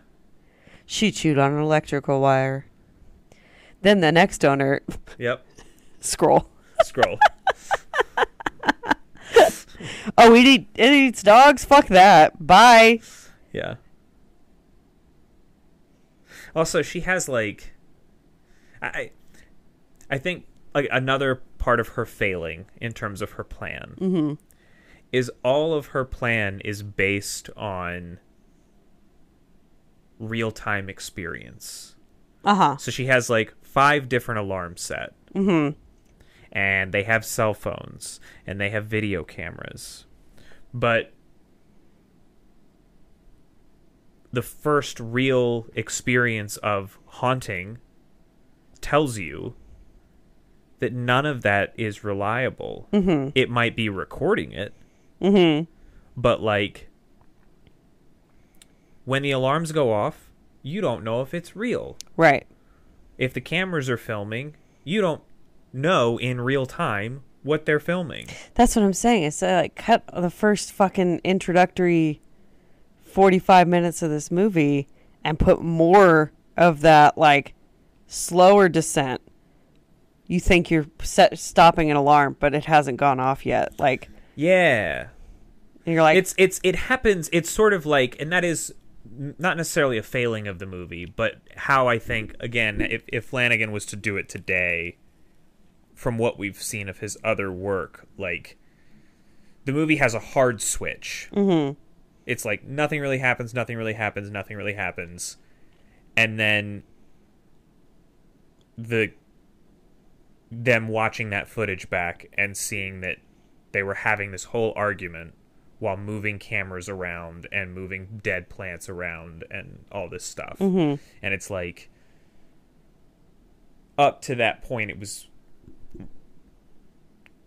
She chewed on an electrical wire. Then the next owner yep <laughs> scroll. Scroll <laughs> Oh, it, eat, it eats dogs. Fuck that. Bye. yeah also she has like i i think like another part of her failing in terms of her plan Mm-hmm. is all of her plan is based on real time experience. Uh huh. So she has like five different alarms set, Mm-hmm. And they have cell phones, and they have video cameras. But the first real experience of haunting tells you that none of that is reliable. Mm-hmm. It might be recording it, Mm-hmm. but like when the alarms go off, you don't know if it's real. Right. If the cameras are filming, you don't know in real time what they're filming. That's what I'm saying. It's uh, like cut the first fucking introductory 45 minutes of this movie and put more of that like slower descent. You think you're set, stopping an alarm, but it hasn't gone off yet. Like, Yeah. and you're like, it's it's it happens it's sort of like and that is not necessarily a failing of the movie, but how I think again if if Flanagan was to do it today from what we've seen of his other work, like the movie has a hard switch. mm-hmm. it's like nothing really happens, nothing really happens, nothing really happens. And then the them watching that footage back and seeing that they were having this whole argument while moving cameras around and moving dead plants around and all this stuff. Mm-hmm. And it's like up to that point it was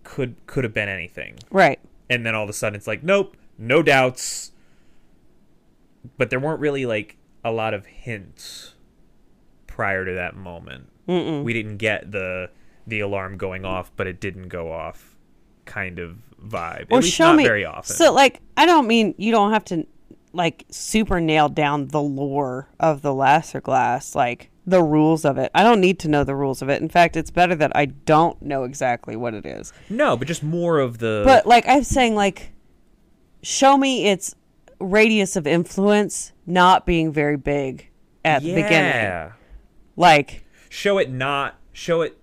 could could have been anything right. and then all of a sudden it's like nope no doubts but there weren't really like a lot of hints prior to that moment Mm-mm. we didn't get the the alarm going off, but it didn't go off kind of vibe. Least show not me very often. So like I don't mean you don't have to like super nail down the lore of the Lasser glass, like the rules of it. I don't need to know the rules of it. In fact, it's better that I don't know exactly what it is. no, but just more of the But like I'm saying like show me its radius of influence not being very big at the beginning. Yeah. Like Show it not show it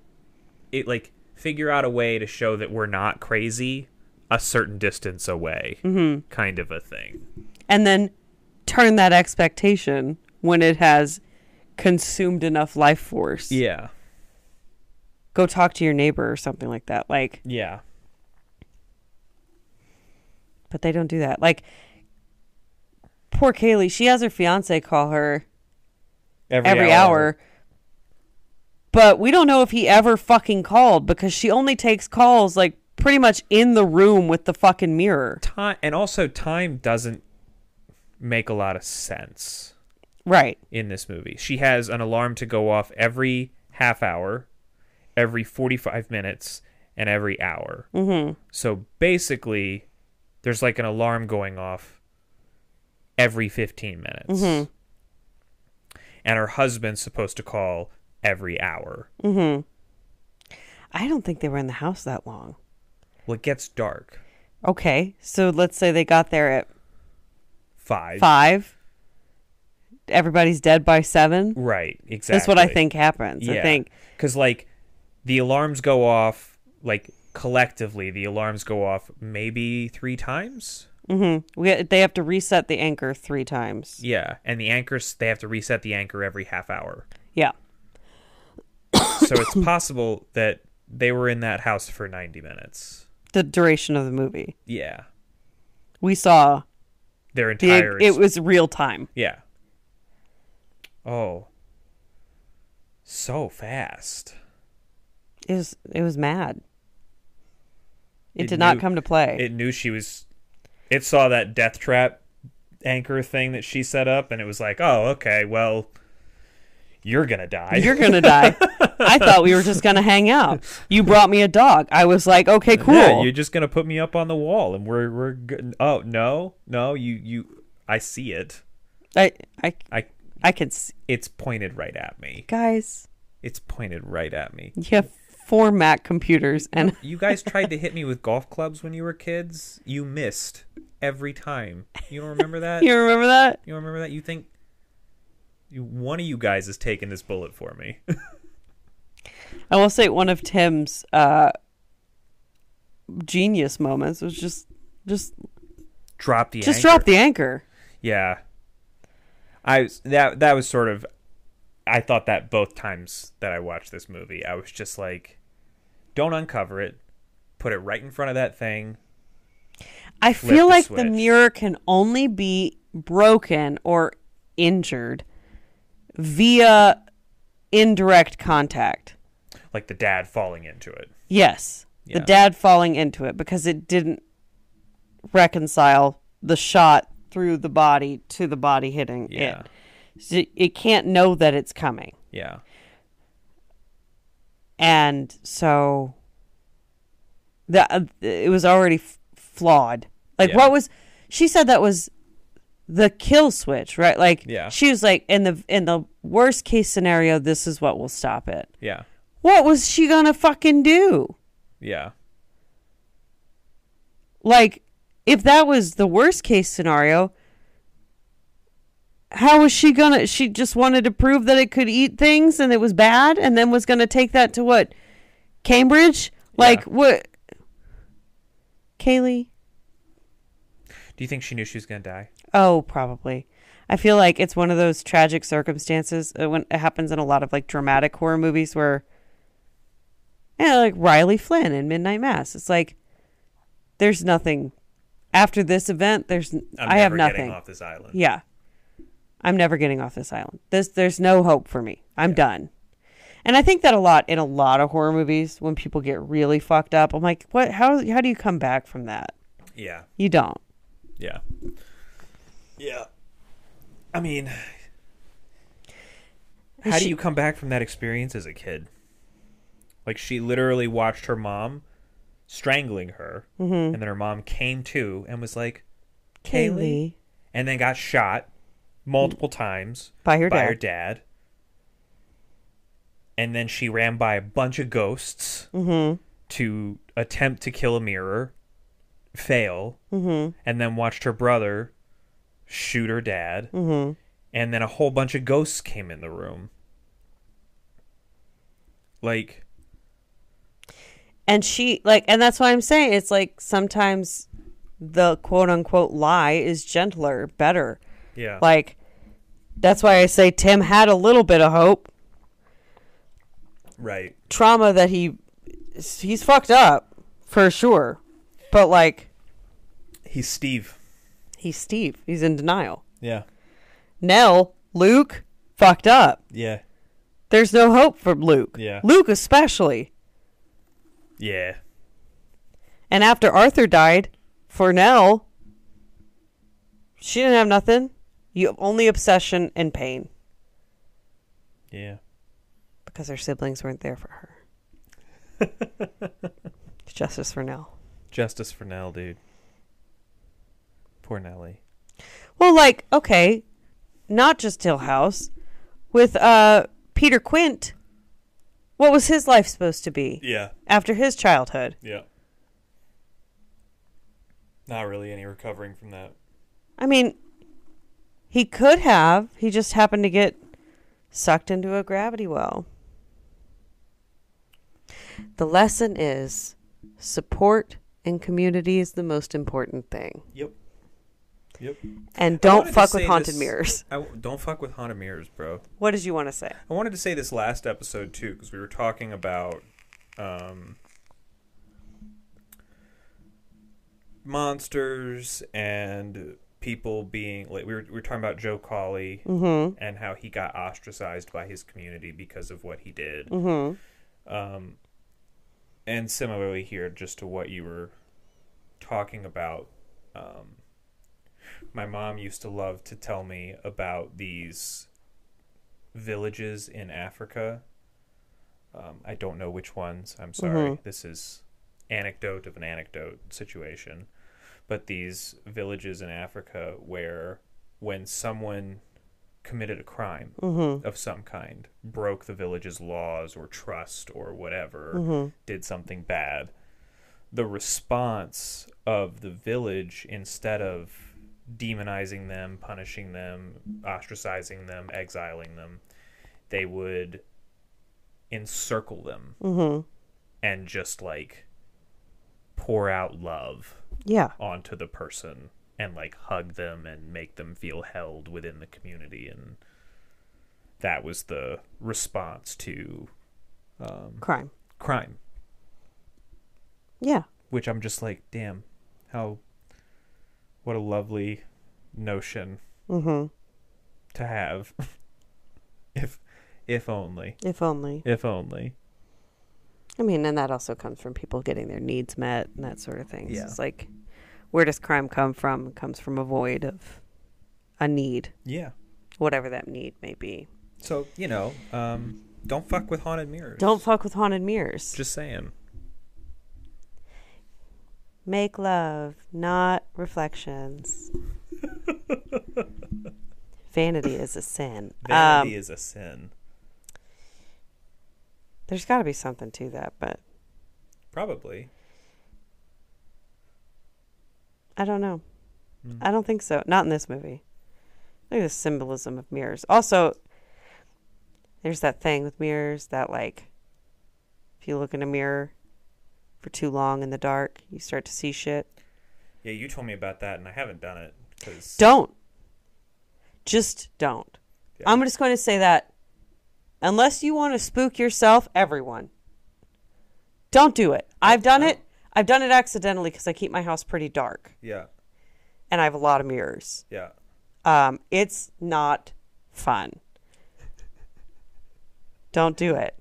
it like figure out a way to show that we're not crazy a certain distance away. Mm-hmm. Kind of a thing. and then turn that expectation when it has consumed enough life force. Yeah. Go talk to your neighbor or something like that. Like Yeah. but they don't do that. Like poor Kaylie, she has her fiance call her every hour. But we don't know if he ever fucking called because she only takes calls like pretty much in the room with the fucking mirror. Time and also time doesn't make a lot of sense. Right. in this movie. She has an alarm to go off every half hour, every 45 minutes, and every hour. Mm-hmm. So basically, there's like an alarm going off every 15 minutes. And her husband's supposed to call every hour. I don't think they were in the house that long. Well, it gets dark. Okay. So let's say they got there at Five. 5. Everybody's dead by 7. Right, exactly. That's what I think happens. I think because like the alarms go off like collectively the alarms go off maybe three times mm-hmm. we, they have to reset the anchor 3 times. yeah and the anchors they have to reset the anchor every half hour Yeah. <coughs> so it's possible that they were in that house for 90 minutes The duration of the movie. yeah We saw their the entire it was real time. yeah oh so fast It was it was mad. It, It did not come to play. it knew she was it saw that death trap anchor thing that she set up and it was like oh okay well you're gonna die You're gonna die. I <laughs> thought we were just gonna hang out. You brought me a dog. I was like, okay, cool. Yeah, you're just gonna put me up on the wall, and we're we're good. Oh no, no, you you, I see it. I I I I can see. it's pointed right at me. Guys, It's pointed right at me. you have four Mac computers, and <laughs> You guys tried to hit me with golf clubs when you were kids. You missed every time. You don't remember that? <laughs> you remember that? You remember that? You think you, one of you guys is taking this bullet for me? <laughs> I will say one of Tim's uh, genius moments was just just drop the just anchor. drop the anchor. Yeah. I was- that that was sort of I thought that both times that I watched this movie. I was just like don't uncover it. Put it right in front of that thing. I feel the like the mirror can only be broken or injured via indirect contact. Like the dad falling into it. Yes. The dad falling into it because it didn't reconcile the shot through the body to the body hitting Yeah. it. So it can't know that it's coming. Yeah. And so that uh, it was already f- flawed. Like Yeah. what was she said that was the kill switch, right? Like Yeah. she was like in the in the worst case scenario this is what will stop it. Yeah. What was she going to fucking do? Yeah. Like, if that was the worst case scenario, how was she gonna? She just wanted to prove that it could eat things and it was bad, and then was gonna take that to what? Cambridge? Like, Yeah. what? Kaylie? Do you think she knew she was going to die? Oh, probably. I feel like it's one of those tragic circumstances uh, when it happens in a lot of like dramatic horror movies where, yeah, like Riley Flynn in Midnight Mass. It's like there's nothing after this event. There's I'm I have never getting nothing. off this island. Yeah, I'm never getting off this island. This there's no hope for me. I'm done. And I think that a lot in a lot of horror movies when people get really fucked up. I'm like, what? How how do you come back from that? Yeah. You don't. Yeah. Yeah. I mean, how She- do you come back from that experience as a kid? Like she literally watched her mom strangling her, Mm-hmm. and then her mom came to and was like, "Kaylie," and then got shot multiple times by her by dad. her dad. And then she ran by a bunch of ghosts Mm-hmm. to attempt to kill a mirror, fail, Mm-hmm. and then watched her brother shoot her dad. Mm-hmm. And then a whole bunch of ghosts came in the room. Like, And she like, and that's why I'm saying it's like sometimes the quote unquote lie is gentler, better. yeah. Like that's why I say Tim had a little bit of hope. right. Trauma that he he's fucked up for sure, but like He's Steve. he's Steve. He's in denial. Yeah. Nell, Luke, fucked up. Yeah. There's no hope for Luke. Yeah. Luke especially. Yeah. And after Arthur died, for Nell, she didn't have nothing. You only obsession and pain Yeah. because her siblings weren't there for her. <laughs> Justice for Nell. Justice for Nell, dude. Poor Nellie. Well, like, okay, not just Hill House. With uh Peter Quint, what was his life supposed to be Yeah. after his childhood? Yeah. Not really any recovering from that. I mean, he could have. He just happened to get sucked into a gravity well. The lesson is support and community is the most important thing. Yep. Yep. And don't fuck with haunted this- mirrors. I don't fuck with haunted mirrors, bro. What did you want to say? I wanted to say this last episode too because we were talking about um, monsters and people being like we were we were talking about Joe Collie Mm-hmm. and how he got ostracized by his community because of what he did. Mm-hmm. Um, and similarly here, just to what you were talking about, um, my mom used to love to tell me about these villages in Africa. Um, I don't know which ones. I'm sorry. Mhm. This is anecdote of an anecdote situation. But these villages in Africa where when someone committed a crime Mm-hmm. of some kind, broke the village's laws or trust or whatever, Mm-hmm. did something bad, the response of the village, instead of demonizing them, punishing them, ostracizing them, exiling them, they would encircle them Mm-hmm. and just like pour out love Yeah. onto the person and like hug them and make them feel held within the community and that was the response to um, Crime. crime Yeah. which i'm just like damn how what a lovely notion Mm-hmm. to have <laughs> if if only If only. if only I mean, and that also comes from people getting their needs met and that sort of thing. Yeah. It's like, where does crime come from? It comes from a void of a need, yeah whatever that need may be. so you know um don't fuck with haunted mirrors Don't fuck with haunted mirrors. just saying Make love, not reflections. <laughs> Vanity is a sin. vanity Um, is a sin there's got to be something to that, but probably I don't know. Mm. I don't think so. Not in this movie. Look at the symbolism of mirrors. Also, there's that thing with mirrors that, like, if you look in a mirror for too long in the dark, you start to see shit. Yeah, you told me about that, and I haven't done it because Don't. Just don't. Yeah. I'm just going to say that unless you want to spook yourself, everyone, don't do it. I've done it. I've done it accidentally because I keep my house pretty dark yeah, and I have a lot of mirrors. yeah, Um, it's not fun. Don't do it.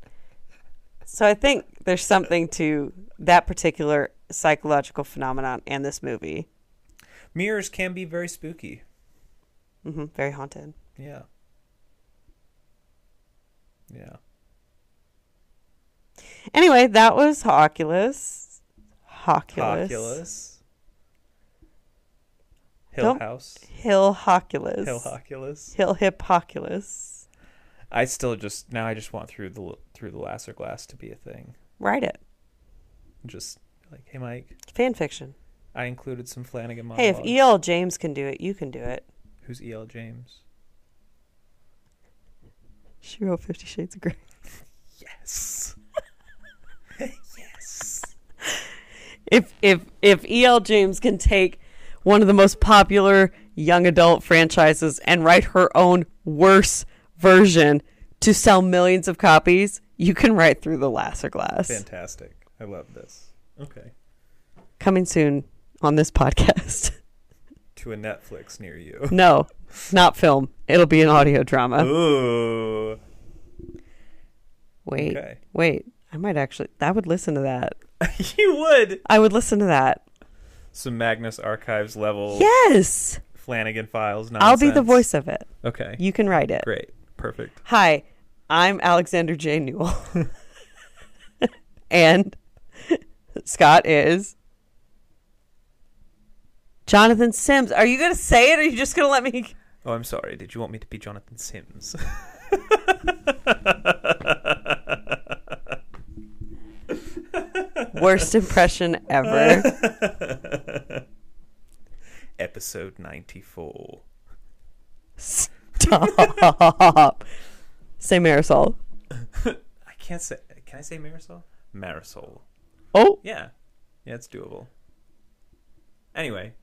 So I think there's something to that particular psychological phenomenon and this movie. mirrors can be very spooky. hmm Very haunted. Yeah, yeah, Anyway, that was Oculus. Hoculus. Oculus. Hill House. Hill Hoculus. Hill Oculus. Hill Hip Hoculus. I still just now I just want through the through the lasser glass to be a thing. Write it. Just like, hey Mike, Fan fiction. I included some Flanagan models. Hey, if E.L. James can do it, you can do it. Who's E.L. James? She wrote Fifty Shades of Grey. <laughs> Yes. <laughs> yes. If if if E.L. James can take one of the most popular young adult franchises and write her own worse version to sell millions of copies, you can write through the Lasser Glass. Fantastic. I love this. Okay. Coming soon on this podcast. <laughs> To a Netflix near you. no, not film. It'll be an audio drama. Ooh. Wait, Okay. wait. I might actually. I would listen to that. <laughs> you would. I would listen to that. Some Magnus Archives level Yes, Flanagan files. I'll be the voice of it. Okay. You can write it. Great. Perfect. Hi, I'm Alexander J. Newall. <laughs> and Scott is Jonathan Sims. Are you going to say it or are you just going to let me? Oh, I'm sorry. Did you want me to be Jonathan Sims? <laughs> Worst impression ever. <laughs> Episode 94. Stop. Say Marisol. I can't say. Can I say Marisol? Marisol. Oh, Yeah. Yeah, it's doable. Anyway,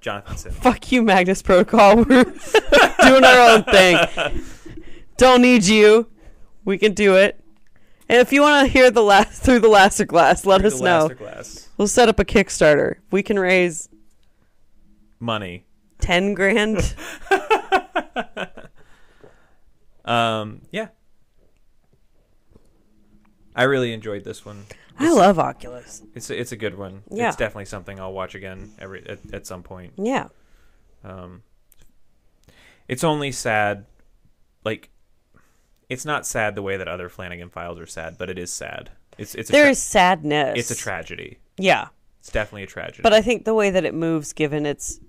Jonathan Sims. fuck you, Magnus Protocol. <laughs> We're doing our own thing. Don't need you. We can do it. And if you want to hear the last through the Lasser Glass, let Through us the know. Glass. We'll set up a Kickstarter. We can raise Money. ten grand. <laughs> Um, yeah. I really enjoyed this one. I love Oculus. It's a, it's a good one. Yeah. It's definitely something I'll watch again every at, at some point. Yeah. Um, it's only sad, like, it's not sad the way that other Flanagan files are sad, but it is sad. It's it's a There tra- is sadness. it's a tragedy. Yeah. It's definitely a tragedy. But I think the way that it moves, given its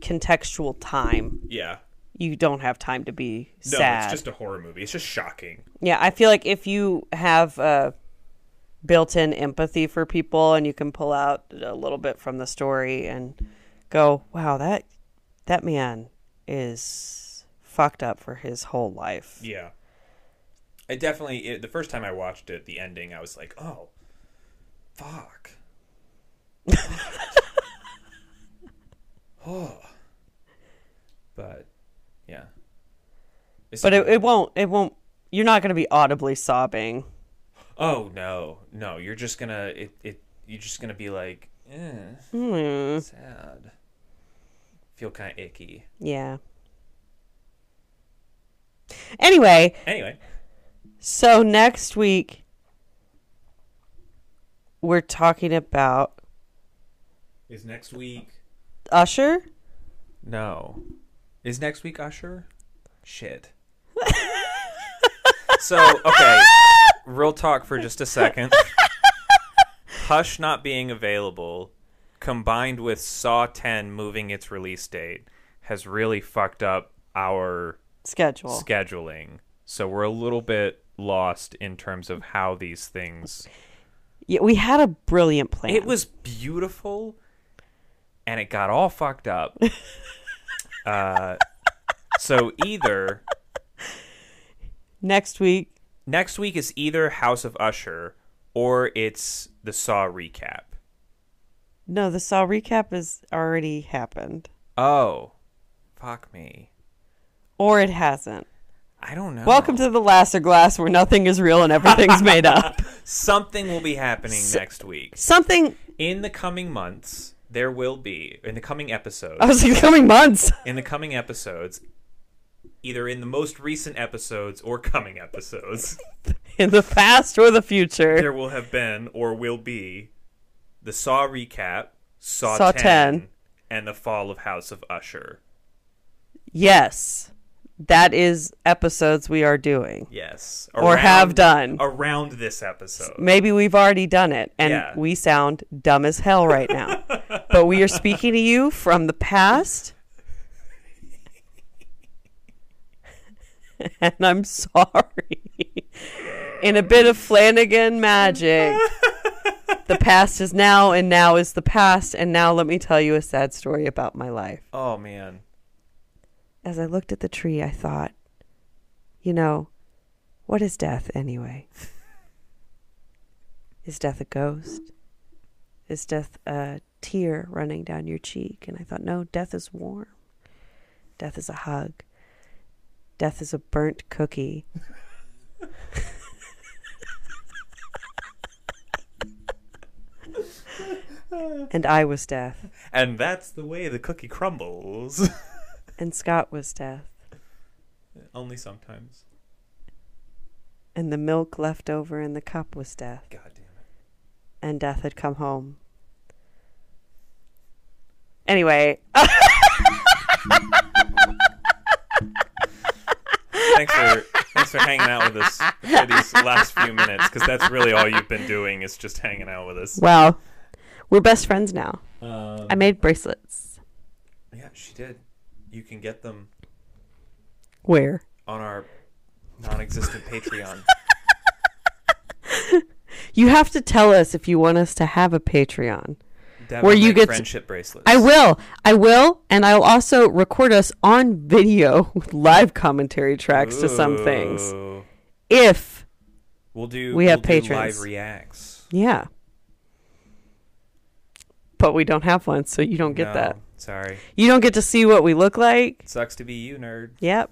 contextual time, yeah, you don't have time to be no, sad. it's just a horror movie. It's just shocking. Yeah, I feel like if you have uh, built-in empathy for people and you can pull out a little bit from the story and go, "Wow, that that man is fucked up for his whole life." Yeah, I definitely. It, the first time I watched it, the ending, I was like, oh, fuck. <laughs> oh, but yeah. It's But a it, it won't. It won't. You're not going to be audibly sobbing. Oh no, no! You're just gonna it. it you're just gonna be like, eh, Hmm. sad. Feel kind of icky. Yeah. Anyway, Anyway, so next week we're talking about is next week? Usher. No, is next week Usher? Shit. <laughs> so okay, real talk for just a second. Hush not being available, combined with Saw 10 moving its release date, has really fucked up our Schedule. scheduling. So we're a little bit lost in terms of how these things. Yeah, we had a brilliant plan. It was beautiful, and it got all fucked up. <laughs> uh, so either next week. next week is either House of Usher or it's the Saw recap. No, the Saw recap has already happened, Oh, fuck me. or it hasn't. I don't know. Welcome to the Lasser Glass, where nothing is real and everything's made up. <laughs> something will be happening next week. Something. In the coming months, there will be in the coming episodes. I was like, the <laughs> coming months. in the coming episodes, either in the most recent episodes or coming episodes, <laughs> In the past or the future. there will have been or will be the Saw recap, Saw, Saw 10, 10. and the fall of House of Usher. Yes. That is episodes we are doing Yes. or have done. around this episode. Maybe we've already done it and Yeah. we sound dumb as hell right now. but we are speaking to you from the past. <laughs> and I'm sorry. In a bit of Flanagan magic, the past is now, and now is the past. And now let me tell you a sad story about my life. Oh man. As I looked at the tree, I thought, you know, what is death anyway? <laughs> is death a ghost? Is death a tear running down your cheek? And I thought, no, death is warm. Death is a hug. Death is a burnt cookie. <laughs> and I was death. And that's the way the cookie crumbles. <laughs> And Scott was death. Only sometimes. And the milk left over in the cup was death. God damn it. And death had come home. Anyway, Thanks for thanks for hanging out with us for these last few minutes because that's really all you've been doing is just hanging out with us. well, we're best friends now. Um, I made bracelets. yeah, she did. You can get them Where? on our non-existent Patreon. <laughs> You have to tell us if you want us to have a Patreon. Where you get friendship bracelets. I will. I will. And I'll also record us on video <laughs> with live commentary tracks to some things. If, We'll do. We have we'll patrons. live reacts. yeah. But we don't have one, so you don't get No, that. Sorry. You don't get to see what we look like. Sucks to be you, nerd. Yep.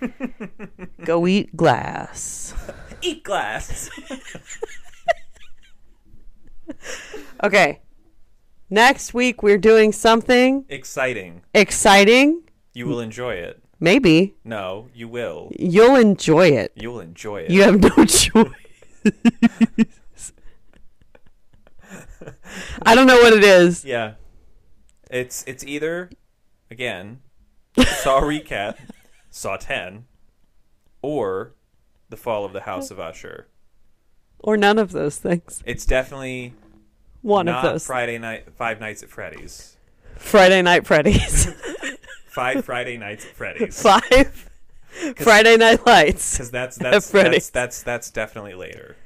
<laughs> Go eat glass. <laughs> Eat glass. <laughs> Okay. Next week we're doing something Exciting. exciting. You will enjoy it. Maybe. No, you will. You'll enjoy it. You'll enjoy it. You have no choice. I don't know what it is. Yeah. It's it's either again <laughs> Saw recap, Saw ten, or the fall of the House of Usher. Or none of those things. It's definitely One not of those. Friday night Five Nights at Freddy's. Friday Night Freddy's. <laughs> Five Friday Nights at Freddy's. Five Friday Night Lights. Because that's that's, that's that's that's definitely later.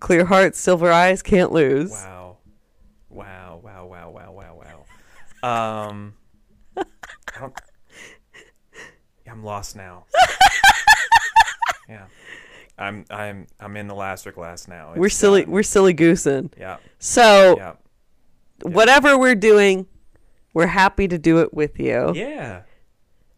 Clear hearts, silver eyes, can't lose. Wow, wow, wow, wow, wow. Um I don't I'm lost now. yeah. I'm I'm I'm in the Lasser glass now. We're silly done. we're silly goosing. Yeah. So Yeah. whatever we're doing, we're happy to do it with you. Yeah.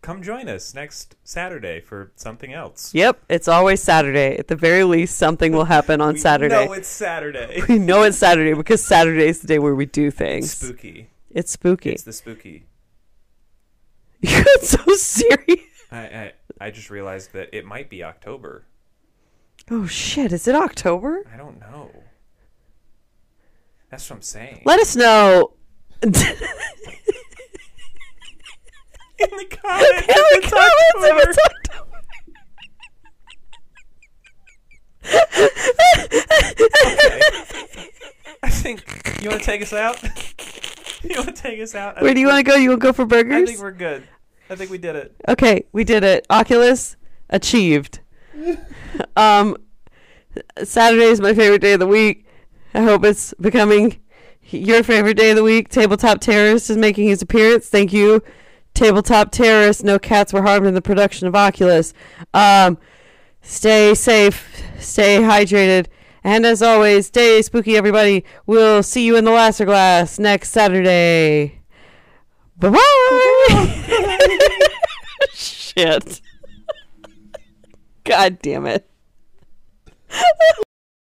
Come join us next Saturday for something else. Yep, it's always Saturday. At the very least, something will happen on <laughs> We Saturday. know it's Saturday. <laughs> we know it's Saturday because Saturday is the day where we do things. spooky. It's spooky. It's the spooky. <laughs> You got so serious. I, I I just realized that it might be October. Oh shit! Is it October? I don't know. That's what I'm saying. Let us know. <laughs> in the comments. In the comments if October. it's October. I think you want to take us out. <laughs> <laughs> you want to take us out? I Where do you want to go? You want to go for burgers? I think we're good. I think we did it. Okay, we did it. Oculus achieved. <laughs> um, Saturday is my favorite day of the week. I hope it's becoming your favorite day of the week. Tabletop Terrorist is making his appearance. Thank you, Tabletop Terrorist. No cats were harmed in the production of Oculus. Um, stay safe, stay hydrated, and as always, stay spooky, everybody. We'll see you in the Lasser Glass next Saturday. Bye bye. <laughs> Shit. God damn it. <laughs>